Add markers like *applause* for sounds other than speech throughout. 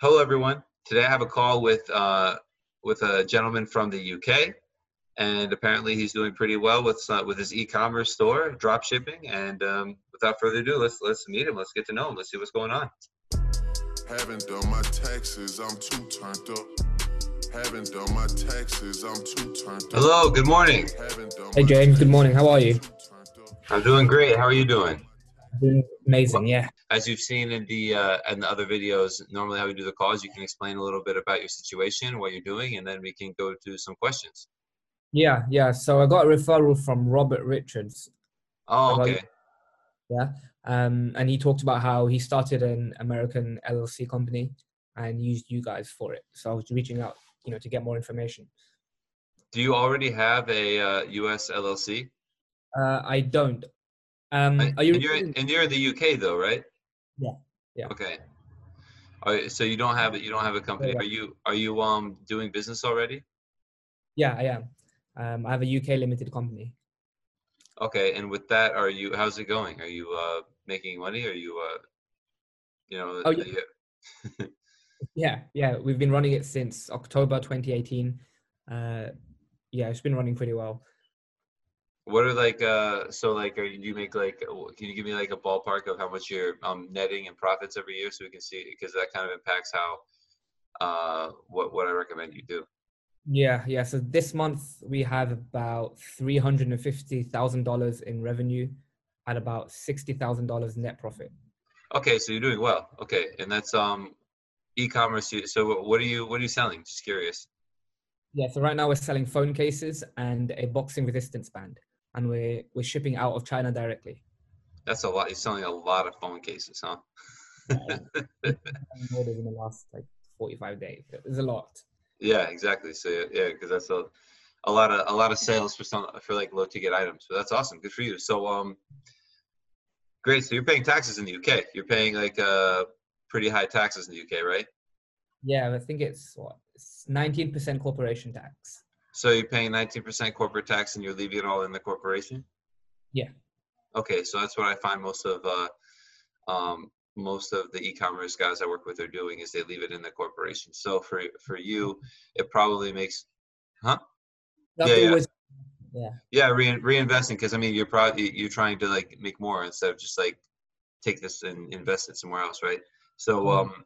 Hello, everyone. Today I have a call with uh, with a gentleman from the UK, and apparently he's doing pretty well with uh, with his e-commerce store, drop shipping. And um, without further ado, let's let's meet him. Let's get to know him. Let's see what's going on. Haven't done my taxes, I'm too turned up. Haven't done my taxes, I'm too turned up. Hello. Good morning. Hey James, good morning. How are you? taxes, too turned up. I'm doing great. How are you doing? Doing amazing, yeah. As you've seen in the uh, in the other videos, normally how we do the calls, you can explain a little bit about your situation, what you're doing, and then we can go to some questions. Yeah, yeah. So I got a referral from Robert Richards. Oh, okay. Yeah. Um, and he talked about how he started an American LLC company and used you guys for it. So I was reaching out, you know, to get more information. Do you already have a uh, U.S. LLC? Uh, I don't. Um, And are you? and you're in, and you're in the UK though, right? Yeah, yeah. Okay. So you don't have it. You don't have a company. Are you are you um doing business already? Yeah, I am. Um, I have a UK limited company. Okay. And with that, are you? How's it going? Are you uh making money? Are you uh you know? Oh, yeah. Yeah, *laughs* yeah. We've been running it since October 2018. Uh, yeah, it's been running pretty well. What are like uh so like are you, do you make like can you give me like a ballpark of how much you're um netting and profits every year so we can see because that kind of impacts how uh what what I recommend you do. Yeah, yeah. So this month we have about three hundred and fifty thousand dollars in revenue, at about sixty thousand dollars net profit. Okay, so you're doing well. Okay, and that's um e-commerce. So what- what are you what are you selling? Just curious. Yeah. So right now we're selling phone cases and a boxing resistance band, and we're we're shipping out of China directly. That's a lot. You're selling a lot of phone cases, huh? *laughs* Orders in the last like forty five days. There's a lot. Yeah, exactly. So yeah, because that's a a lot of a lot of sales for some for like low ticket items. So that's awesome. Good for you. So um, great. So you're paying taxes in the UK. You're paying like uh pretty high taxes in the UK, right? Yeah, I think it's what nineteen percent corporation tax. So you're paying 19% corporate tax and you're leaving it all in the corporation. Yeah. Okay, so that's what I find most of uh, um, most of the e-commerce guys I work with are doing is they leave it in the corporation. So for for you, it probably makes, huh? That's Yeah, yeah. always yeah. Yeah, re- reinvesting because I mean you're probably you're trying to like make more instead of just like take this and invest it somewhere else, right? So Mhm. um,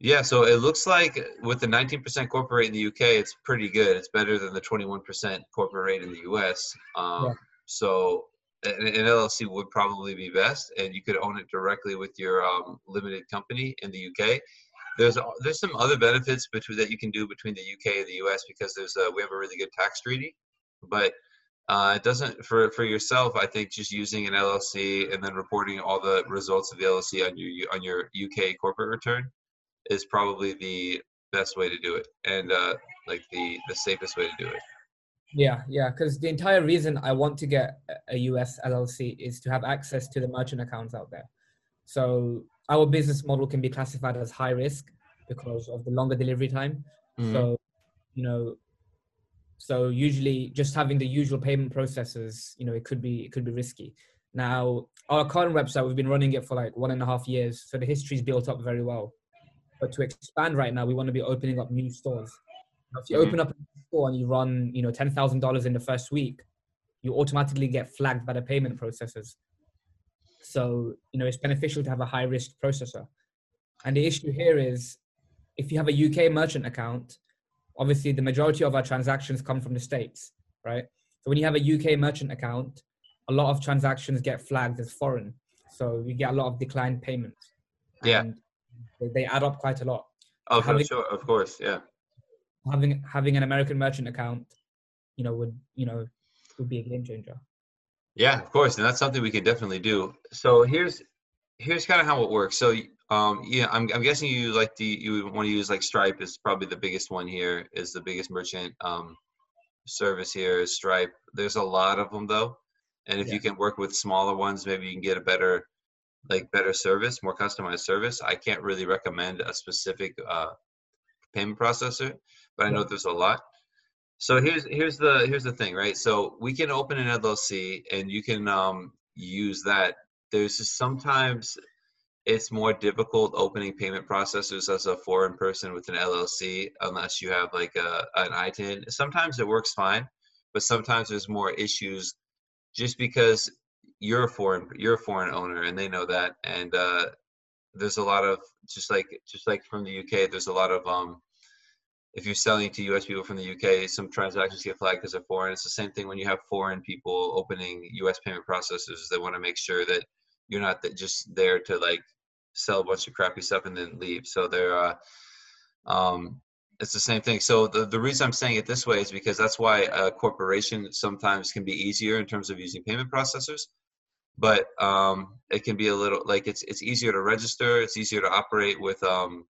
yeah, so it looks like with the 19% corporate rate in the UK, it's pretty good. It's better than the 21% corporate rate in the US. Um, Yeah. So an, an LLC would probably be best, and you could own it directly with your um, limited company in the UK. There's there's some other benefits between that you can do between the UK and the US because there's a, we have a really good tax treaty, but uh, it doesn't for for yourself. I think just using an LLC and then reporting all the results of the LLC on your on your UK corporate return is probably the best way to do it and uh, like the the safest way to do it. Yeah, yeah, because the entire reason I want to get a- US LLC is to have access to the merchant accounts out there. So our business model can be classified as high risk because of the longer delivery time. Mhm. So, you know, so usually just having the usual payment processes, you know, it could be it could be risky. Now, our current website, we've been running it for like one and a half years, so the history's built up very well. But to expand right now, we want to be opening up new stores. Now, if you Mhm. open up a store and you run, you know, ten thousand dollars in the first week, you automatically get flagged by the payment processors. So, you know, it's beneficial to have a high risk processor. And the issue here is if you have a UK merchant account, obviously the majority of our transactions come from the States, right? So when you have a UK merchant account, a lot of transactions get flagged as foreign. So you get a lot of declined payments. Yeah. And they, they add up quite a lot. Oh, for having- sure, of course, yeah. Having having an American merchant account, you know, would you know would be a game changer. Yeah, of course, and that's something we can definitely do. So here's here's kind of how it works. So um, yeah, I'm I'm guessing you like the you want to use like Stripe is probably the biggest one here. Is the biggest merchant um, service here is Stripe. There's a lot of them though, and if you can work with smaller ones, maybe you can get a better like better service, more customized service. I can't really recommend a specific uh, payment processor, but I know there's a lot. So here's here's the here's the thing, right? So we can open an LLC and you can um, use that. There's just sometimes it's more difficult opening payment processors as a foreign person with an LLC unless you have like a an ITIN. Sometimes it works fine, but sometimes there's more issues just because you're a foreign you're a foreign owner and they know that and uh, there's a lot of just like just like from the UK there's a lot of um if you're selling to US people from the UK some transactions get flagged because they're foreign. It's the same thing when you have foreign people opening US payment processors they want to make sure that you're not just there to like sell a bunch of crappy stuff and then leave. So they're uh um it's the same thing. So the, the reason I'm saying it this way is because that's why a corporation sometimes can be easier in terms of using payment processors, but um, it can be a little like it's it's easier to register, it's easier to operate with um,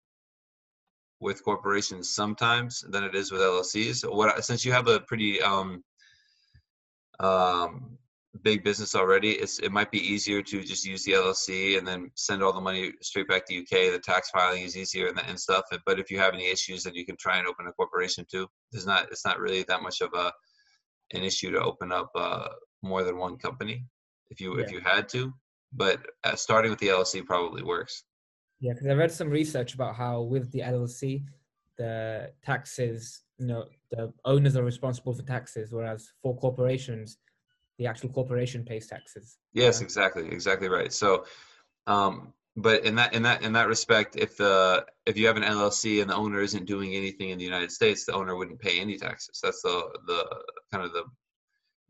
with corporations sometimes than it is with LLCs. What since you have a pretty um, um, big business already, it's it might be easier to just use the LLC and then send all the money straight back to UK. The tax filing is easier and, and stuff. But if you have any issues, then you can try and open a corporation too. There's not it's not really that much of a an issue to open up uh, more than one company if you yeah. if you had to. But uh, starting with the LLC probably works. Yeah, because I read some research about how with the LLC, the taxes, you know, the owners are responsible for taxes, whereas for corporations, the actual corporation pays taxes. Yes, exactly, exactly right. So, um, but in that in that in that respect, if the if you have an LLC and the owner isn't doing anything in the United States, the owner wouldn't pay any taxes. That's the the kind of the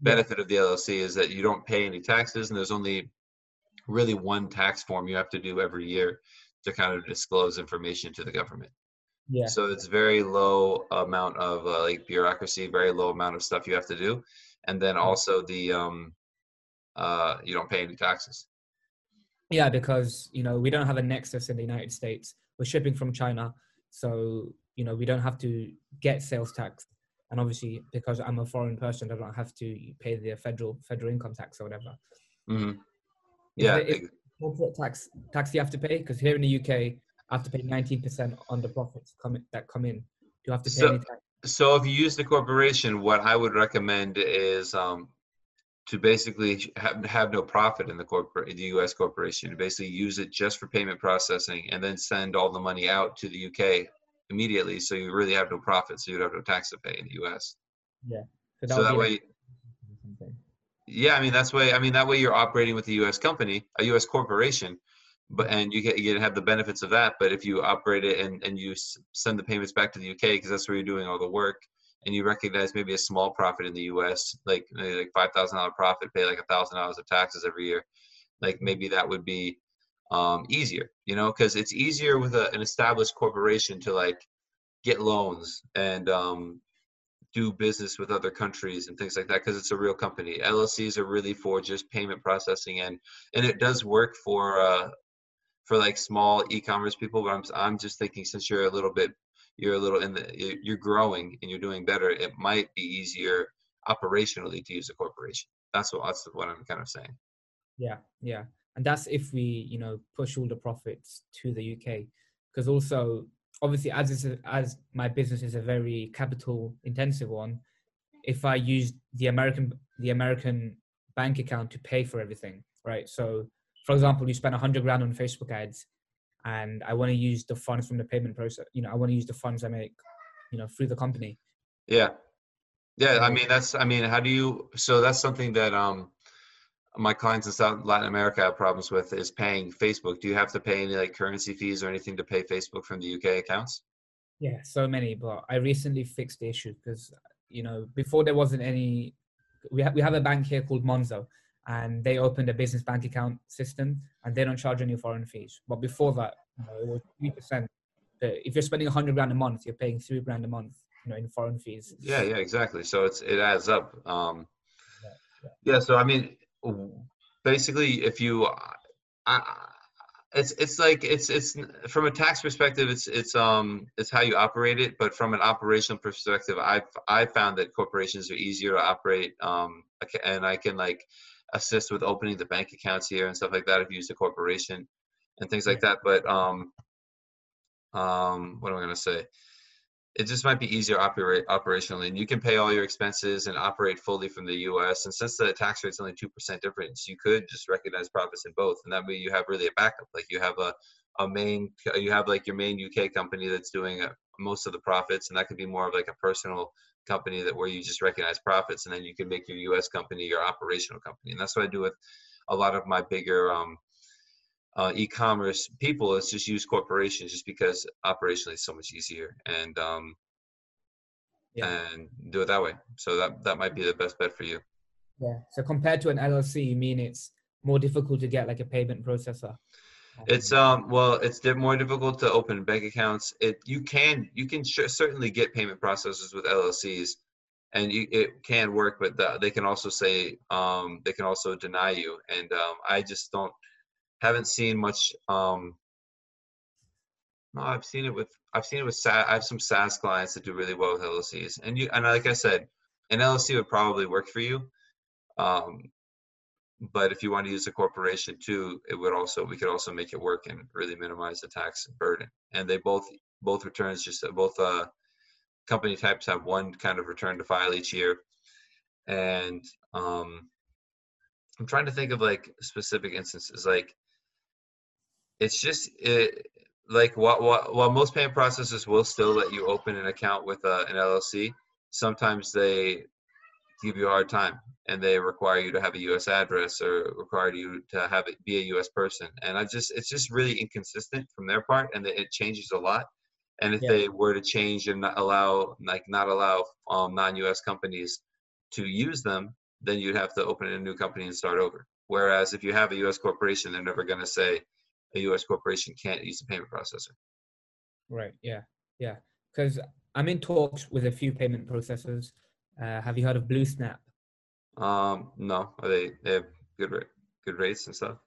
benefit of the LLC is that you don't pay any taxes, and there's only really one tax form you have to do every year to kind of disclose information to the government. Yeah. So it's very low amount of uh, like bureaucracy, very low amount of stuff you have to do and then mm-hmm. also the um, uh, you don't pay any taxes. Yeah, because you know we don't have a nexus in the United States. We're shipping from China, so you know we don't have to get sales tax. And obviously, because I'm a foreign person, I don't have to pay the federal federal income tax or whatever. Mm-hmm. Yeah, corporate tax tax you have to pay because here in the UK, I have to pay 19% on the profits come that come in. Do you have to pay so, any tax? so if you use the corporation, what I would recommend is um, to basically have, have no profit in the corporate, the U.S. corporation. To basically use it just for payment processing, and then send all the money out to the U.K. immediately. So you really have no profit, so you'd have no tax to pay in the U.S. Yeah. So, so that way. Yeah, I mean that's way. I mean that way you're operating with a U.S. company, a U.S. corporation, but and you get you get have the benefits of that. But if you operate it and and you send the payments back to the UK because that's where you're doing all the work, and you recognize maybe a small profit in the US, like like five thousand dollar profit, pay like a thousand dollars of taxes every year, like maybe that would be um, easier, you know, because it's easier with a, an established corporation to like get loans and um, do business with other countries and things like that because it's a real company. LLCs are really for just payment processing and and it does work for uh, for like small e-commerce people but i'm i'm just thinking since you're a little bit you're a little in the you're growing and you're doing better it might be easier operationally to use a corporation. That's what that's what i'm kind of saying. Yeah yeah and that's if we you know push all the profits to the uk because also obviously as is a, as my business is a very capital intensive one if i use the american the american bank account to pay for everything right so for example, you spend 100 grand on Facebook ads, and I want to use the funds from the payment process. You know, I want to use the funds I make, you know, through the company. Yeah, yeah. I mean, that's. I mean, how do you? So that's something that um, my clients in South Latin America have problems with is paying Facebook. Do you have to pay any like currency fees or anything to pay Facebook from the UK accounts? Yeah, so many. But I recently fixed the issue because you know before there wasn't any. We have we have a bank here called Monzo, and they opened a business bank account system and they don't charge any foreign fees. But before that, you know, it was three percent. If you're spending a hundred grand a month, you're paying three grand a month, you know, in foreign fees. Yeah, yeah, exactly. So it's it adds up. Um, yeah, yeah. yeah so I mean, basically, if you, I, it's it's like it's it's from a tax perspective, it's it's um it's how you operate it. But from an operational perspective, I've I found that corporations are easier to operate. Um, and I can like assist with opening the bank accounts here and stuff like that if you use a corporation and things like that. But um, um, what am I going to say? It just might be easier operate operationally and you can pay all your expenses and operate fully from the us and since the tax rate's only 2% difference you could just recognize profits in both and that way you have really a backup like you have a, a main you have like your main uk company that's doing uh, most of the profits and that could be more of like a personal company that where you just recognize profits and then you can make your us company your operational company and that's what i do with a lot of my bigger um, uh, e-commerce people is just use corporations just because operationally it's so much easier and um, yeah. and do it that way. So that that might be the best bet for you. Yeah. So compared to an LLC, you mean it's more difficult to get like a payment processor? It's um well, it's more difficult to open bank accounts. It you can you can sh- certainly get payment processors with LLCs, and you, it can work, but the, they can also say um they can also deny you, and um I just don't haven't seen much. Um, no, I've seen it with I've seen it with SaaS. I have some SaaS clients that do really well with LLCs, and you and like I said, an LLC would probably work for you. Um, but if you want to use a corporation too, it would also we could also make it work and really minimize the tax burden. And they both both returns just both uh, company types have one kind of return to file each year, and um, I'm trying to think of like specific instances like it's just it, like while, while, while most payment processors will still let you open an account with uh, an LLC, sometimes they give you a hard time and they require you to have a U.S. address or require you to have it be a U.S. person. And I just it's just really inconsistent from their part, and it changes a lot. And if yeah. they were to change and not allow like not allow um, non-U.S. companies to use them, then you'd have to open a new company and start over. Whereas if you have a U.S. corporation, they're never going to say, a U.S. corporation can't use the payment processor. Right. Yeah. Yeah. Because I'm in talks with a few payment processors. Uh, have you heard of BlueSnap? Um, no. Are they they have good good rates and stuff?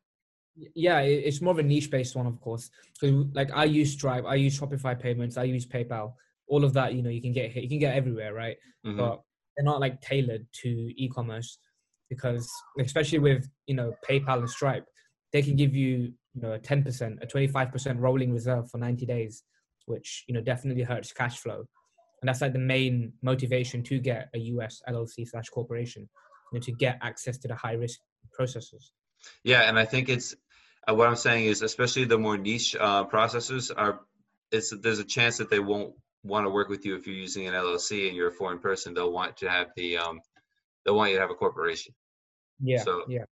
Yeah, it's more of a niche based one, of course. So, like, I use Stripe, I use Shopify payments, I use PayPal. All of that, you know, you can get you can get everywhere, right? Mm-hmm. But they're not like tailored to e-commerce because, especially with you know PayPal and Stripe, they can give you you know a 10% a 25% rolling reserve for 90 days which you know definitely hurts cash flow. And that's like the main motivation to get a us llc slash corporation you know, to get access to the high risk processes. Yeah and i think it's uh, what i'm saying is especially the more niche uh, processors are it's there's a chance that they won't want to work with you if you're using an llc and you're a foreign person. They'll want to have the um they'll want you to have a corporation. Yeah so yeah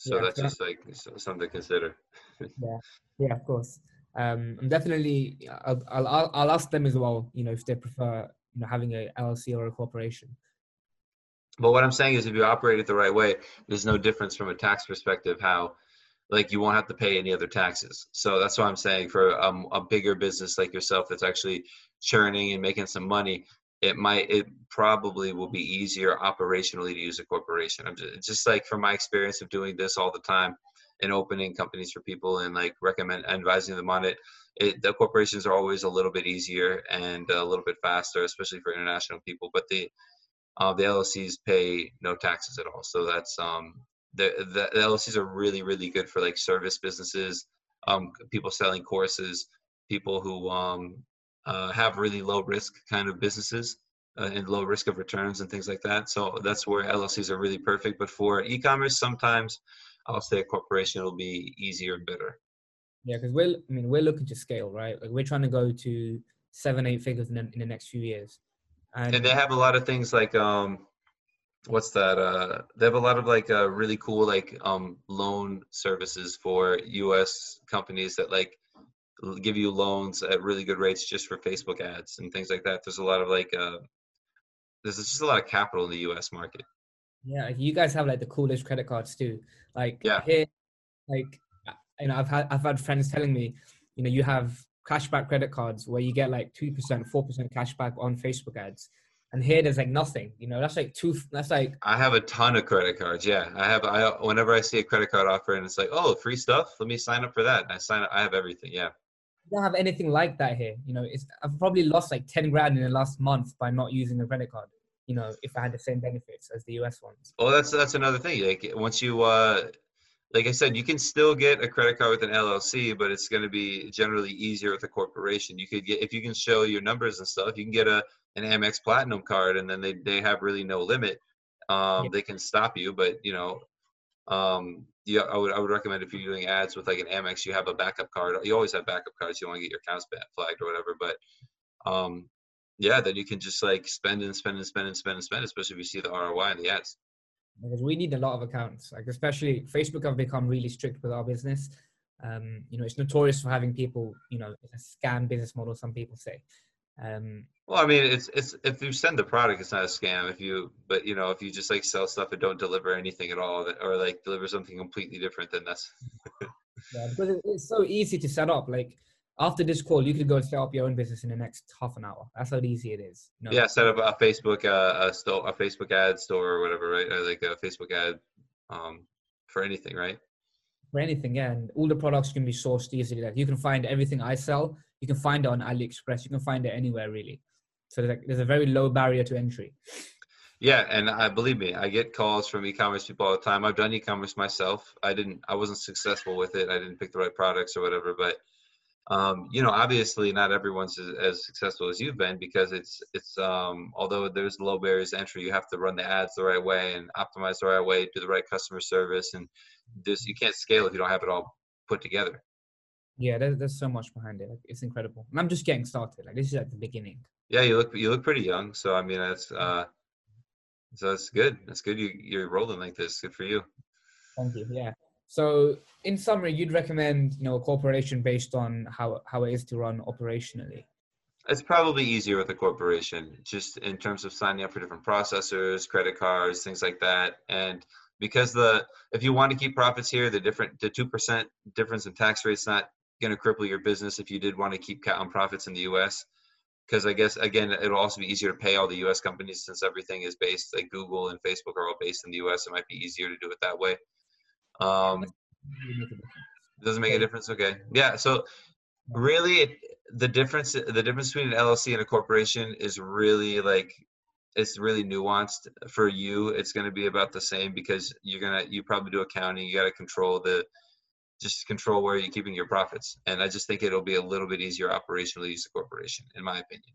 so yeah, that's just like something to consider. *laughs* yeah, yeah, of course. Um, I'm definitely. I'll, I'll I'll ask them as well. You know, if they prefer you know having a LLC or a corporation. But what I'm saying is, if you operate it the right way, there's no difference from a tax perspective. How, like, you won't have to pay any other taxes. So that's why I'm saying for um, a bigger business like yourself that's actually churning and making some money, it might it probably will be easier operationally to use a corporation. I'm just, just like from my experience of doing this all the time and opening companies for people and like recommend advising them on it, it the corporations are always a little bit easier and a little bit faster especially for international people but the uh, the llcs pay no taxes at all. So that's um the, the, the llcs are really really good for like service businesses um people selling courses people who um uh, have really low risk kind of businesses uh, and low risk of returns and things like that. So that's where LLCs are really perfect. But for e-commerce, sometimes I'll say a corporation will be easier and better. Yeah, because we're I mean we're looking to scale, right? Like we're trying to go to seven, eight figures in the, in the next few years. And, and they have a lot of things like um, what's that? Uh, they have a lot of like uh, really cool like um loan services for U.S. companies that like give you loans at really good rates just for Facebook ads and things like that. There's a lot of like, uh, there's just a lot of capital in the U.S. market. Yeah, you guys have like the coolest credit cards too. Like yeah. here, like you know, I've had I've had friends telling me, you know, you have cashback credit cards where you get like two percent, four percent cashback on Facebook ads. And here there's like nothing, you know. That's like two. That's like. I have a ton of credit cards. Yeah, I have. I whenever I see a credit card offer and it's like, oh, free stuff. Let me sign up for that. And I sign up. I have everything. Yeah don't have anything like that here. You know, it's I've probably lost like ten grand in the last month by not using a credit card. You know, if I had the same benefits as the US ones. Well, that's that's another thing. Like once you uh, like I said, you can still get a credit card with an LLC, but it's going to be generally easier with a corporation. You could get if you can show your numbers and stuff, you can get a an Amex Platinum card, and then they they have really no limit. Um, Yeah. They can stop you, but you know, um, yeah, I would I would recommend if you're doing ads with like an Amex, you have a backup card. You always have backup cards. You want to get your accounts flagged or whatever, but um, yeah, then you can just like spend and spend and spend and spend and spend, especially if you see the ROI in the ads. because we need a lot of accounts like especially facebook have become really strict with our business um you know it's notorious for having people you know a scam business model some people say um Well, I mean, it's it's if you send the product, it's not a scam. If you, but you know, if you just like sell stuff and don't deliver anything at all, that, or like deliver something completely different, then that's *laughs* yeah, because it's so easy to set up like after this call you could go and set up your own business in the next half an hour that's how easy it is you know? yeah. Set up a Facebook uh, a store, a Facebook ad store or whatever, right? Or like a Facebook ad um, for anything, right? for anything yeah and all the products can be sourced easily like you can find everything i sell you can find it on aliexpress you can find it anywhere really so there's, like, there's a very low barrier to entry Yeah, and I believe me, I get calls from e-commerce people all the time. I've done e-commerce myself. I didn't, I wasn't successful with it. I didn't pick the right products or whatever. But um, you know, obviously, not everyone's as, as successful as you've been because it's, it's. Um, although there's low barriers to entry, you have to run the ads the right way and optimize the right way, do the right customer service, and this you can't scale if you don't have it all put together. Yeah there's, there's so much behind it like, it's incredible and i'm just getting started like this is at the beginning Yeah, you look, you look pretty young. So I mean, that's, uh, so that's good. That's good. You, you're rolling like this. Good for you. Thank you. Yeah. So, in summary, you'd recommend you know a corporation based on how how it is to run operationally. It's probably easier with a corporation, just in terms of signing up for different processors, credit cards, things like that. And because the if you want to keep profits here, the different the two percent difference in tax rates not going to cripple your business if you did want to keep count on profits in the U.S. Because I guess again, it'll also be easier to pay all the U.S. companies since everything is based like Google and Facebook are all based in the U.S. It might be easier to do it that way. Um, doesn't make a difference. Okay. Yeah. So really, it, the difference the difference between an LLC and a corporation is really like it's really nuanced. For you, it's going to be about the same because you're gonna you probably do accounting. You got to control the just control where you're keeping your profits. And I just think it'll be a little bit easier operationally to use a corporation, in my opinion.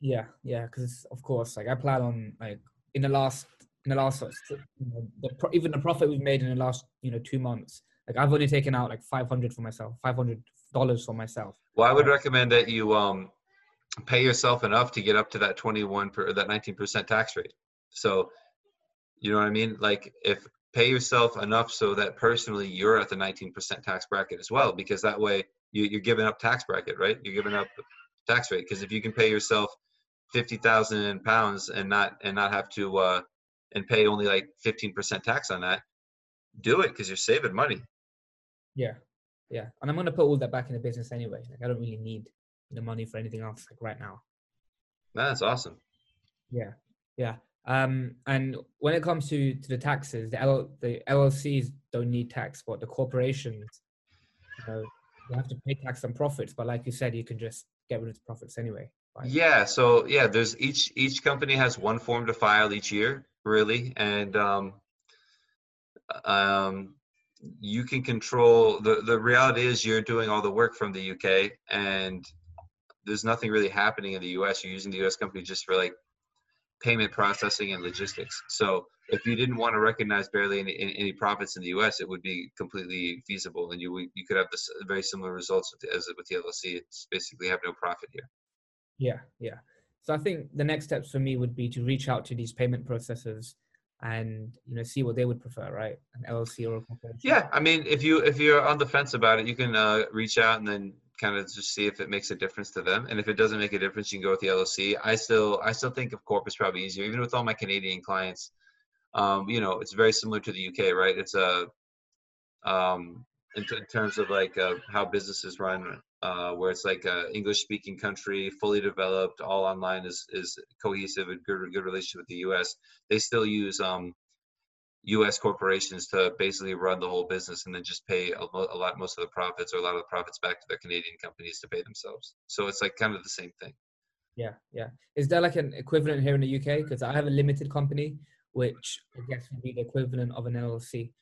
Yeah, yeah, because of course, like I plan on like in the last in the last you know, the pro- even the profit we've made in the last you know two months. Like I've only taken out like five hundred for myself, five hundred dollars for myself. Well, I would recommend that you um, pay yourself enough to get up to that 21 per, that 19% tax rate. So, you know what I mean? Like if pay yourself enough so that personally you're at the 19% tax bracket as well, because that way you, you're giving up tax bracket, right? You're giving up tax rate. Because if you can pay yourself 50,000 pounds and not and not have to uh, and pay only like 15% tax on that, do it because you're saving money. Yeah, yeah, and I'm gonna put all that back in the business anyway. Like I don't really need the money for anything else like right now. That's awesome. Yeah, yeah. Um, and when it comes to to the taxes, the L, the LLCs don't need tax, but the corporations, you know, you have to pay tax on profits. But like you said, you can just get rid of the profits anyway. right? Yeah, so yeah, there's each each company has one form to file each year, really, and um, um, you can control the the reality is you're doing all the work from the UK, and there's nothing really happening in the US. You're using the US company just for like payment processing and logistics. So if you didn't want to recognize barely any, any profits in the US, it would be completely feasible, and you you could have this uh, very similar results with the, as with the LLC. It's basically have no profit here. Yeah, yeah. So I think the next steps for me would be to reach out to these payment processors and you know see what they would prefer, right? An LLC or a corporation. Yeah, I mean, if you if you're on the fence about it, you can uh, reach out and then kind of just see if it makes a difference to them. And if it doesn't make a difference, you can go with the LLC. I still I still think of corp is probably easier, even with all my Canadian clients. Um, you know, it's very similar to the UK, right? It's a um, in, t- in terms of like uh, how businesses run, uh, where it's like a English speaking country, fully developed, all online is is cohesive and good good relationship with the US. They still use um, U.S. corporations to basically run the whole business and then just pay a, a lot, most of the profits or a lot of the profits back to their Canadian companies to pay themselves. So it's like kind of the same thing. Yeah, yeah. Is there like an equivalent here in the UK? Because I have a limited company, which I guess would be the equivalent of an LLC.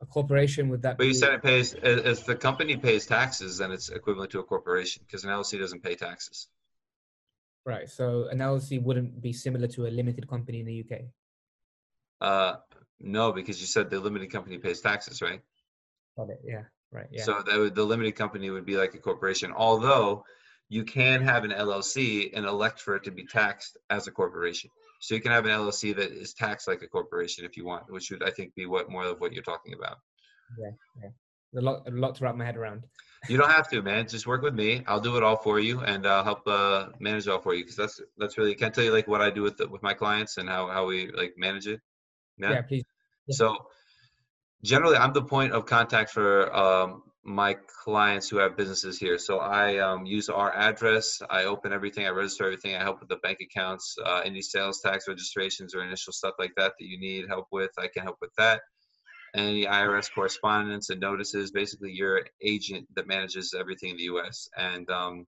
A corporation would that But you said it pays, if the company pays taxes, then it's equivalent to a corporation because an LLC doesn't pay taxes. Right. So an LLC wouldn't be similar to a limited company in the UK. Uh, no, because you said the limited company pays taxes, right? Got it. Yeah. Right. Yeah. So that would, the limited company would be like a corporation, although you can have an LLC and elect for it to be taxed as a corporation. So you can have an LLC that is taxed like a corporation if you want, which would I think be what more of what you're talking about. Yeah, a lot, a lot to wrap my head around. You don't have to, man. Just work with me. I'll do it all for you, and I'll help uh, manage it all for you. Because that's that's really. can't tell you like what I do with the, with my clients and how how we like manage it? Yeah. please. Yeah. So generally, I'm the point of contact for um, my clients who have businesses here. So I um, use our address. I open everything. I register everything. I help with the bank accounts, uh, any sales tax registrations or initial stuff like that that you need help with. I can help with that. Any IRS correspondence and notices. Basically, your agent that manages everything in the U.S. and um,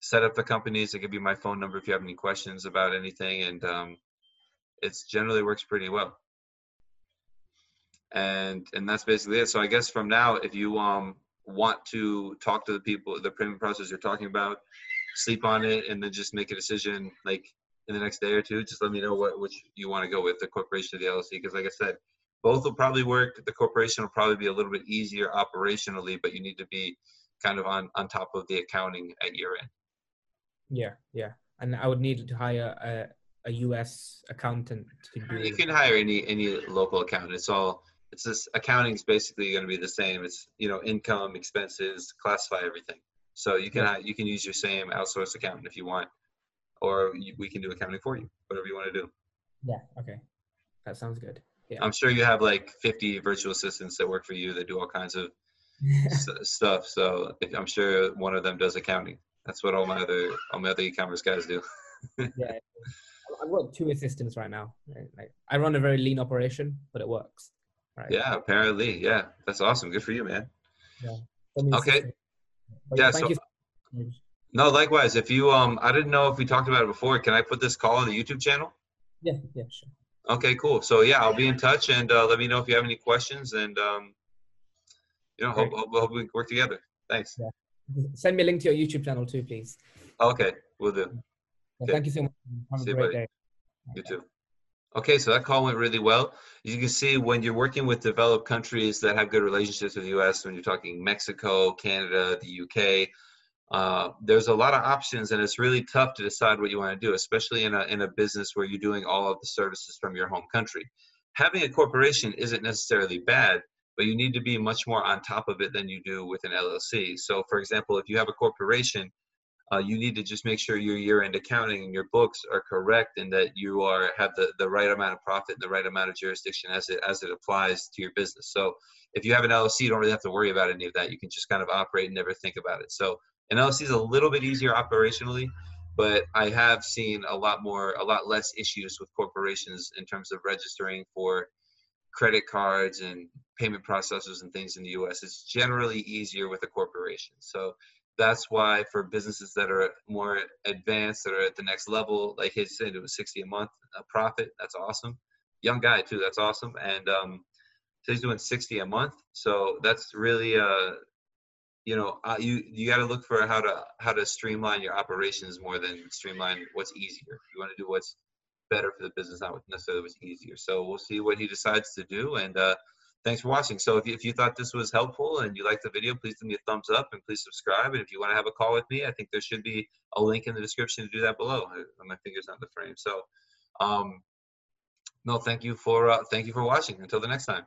set up the companies. I give you my phone number if you have any questions about anything, and um, it's generally works pretty well and and that's basically it so i guess from now if you um want to talk to the people the payment process you're talking about sleep on it and then just make a decision like in the next day or two just let me know what which you want to go with the corporation or the llc because like i said both will probably work the corporation will probably be a little bit easier operationally but you need to be kind of on on top of the accounting at year end Yeah. Yeah. And I would need to hire a, a US accountant to do. you can hire any any local accountant it's all it's this accounting is basically going to be the same it's you know income expenses classify everything so you can you can use your same outsourced accountant if you want or you, we can do accounting for you whatever you want to do Yeah. Okay. That sounds good. Yeah. i'm sure you have like 50 virtual assistants that work for you that do all kinds of *laughs* s- stuff so if, i'm sure one of them does accounting that's what all my other all my other e-commerce guys do *laughs* yeah. I've got two assistants right now. Like I run a very lean operation, but it works. Right. yeah apparently yeah that's awesome good for you man many Okay. But Yeah, so- you. no likewise if you um i didn't know if we talked about it before can i put this call on the youtube channel Yeah. Yeah. Sure. Okay, cool. So yeah, I'll be in touch and uh, let me know if you have any questions and um, you know, hope, hope, hope we work together. Thanks. Send me a link to your YouTube channel too, please. Okay, we'll do. Yeah, Okay. Thank you so much. Have See a you, great buddy. day. You too. Okay, so that call went really well. You can see when you're working with developed countries that have good relationships with the U.S., when you're talking Mexico, Canada, the U.K., uh, there's a lot of options, and it's really tough to decide what you want to do, especially in a in a business where you're doing all of the services from your home country. Having a corporation isn't necessarily bad, but you need to be much more on top of it than you do with an LLC. So, for example, if you have a corporation uh, you need to just make sure your year-end accounting and your books are correct and that you are have the, the right amount of profit and the right amount of jurisdiction as it as it applies to your business. So if you have an LLC, you don't really have to worry about any of that. You can just kind of operate and never think about it. So an LLC is a little bit easier operationally, but I have seen a lot more, a lot less issues with corporations in terms of registering for credit cards and payment processors and things in the US. It's generally easier with a corporation. So that's why for businesses that are more advanced that are at the next level like he said it was 60 a month a profit that's awesome. Young guy too that's awesome. And um so he's doing 60 a month. So that's really uh you know uh, you you got to look for how to how to streamline your operations more than streamline what's easier. You want to do what's better for the business not necessarily what's easier. So we'll see what he decides to do. And uh thanks for watching. So if you, if you thought this was helpful and you liked the video, please give me a thumbs up and please subscribe. And if you want to have a call with me, I think there should be a link in the description to do that below. I, my fingers on the frame. So, um, no, thank you for uh, thank you for watching. Until the next time.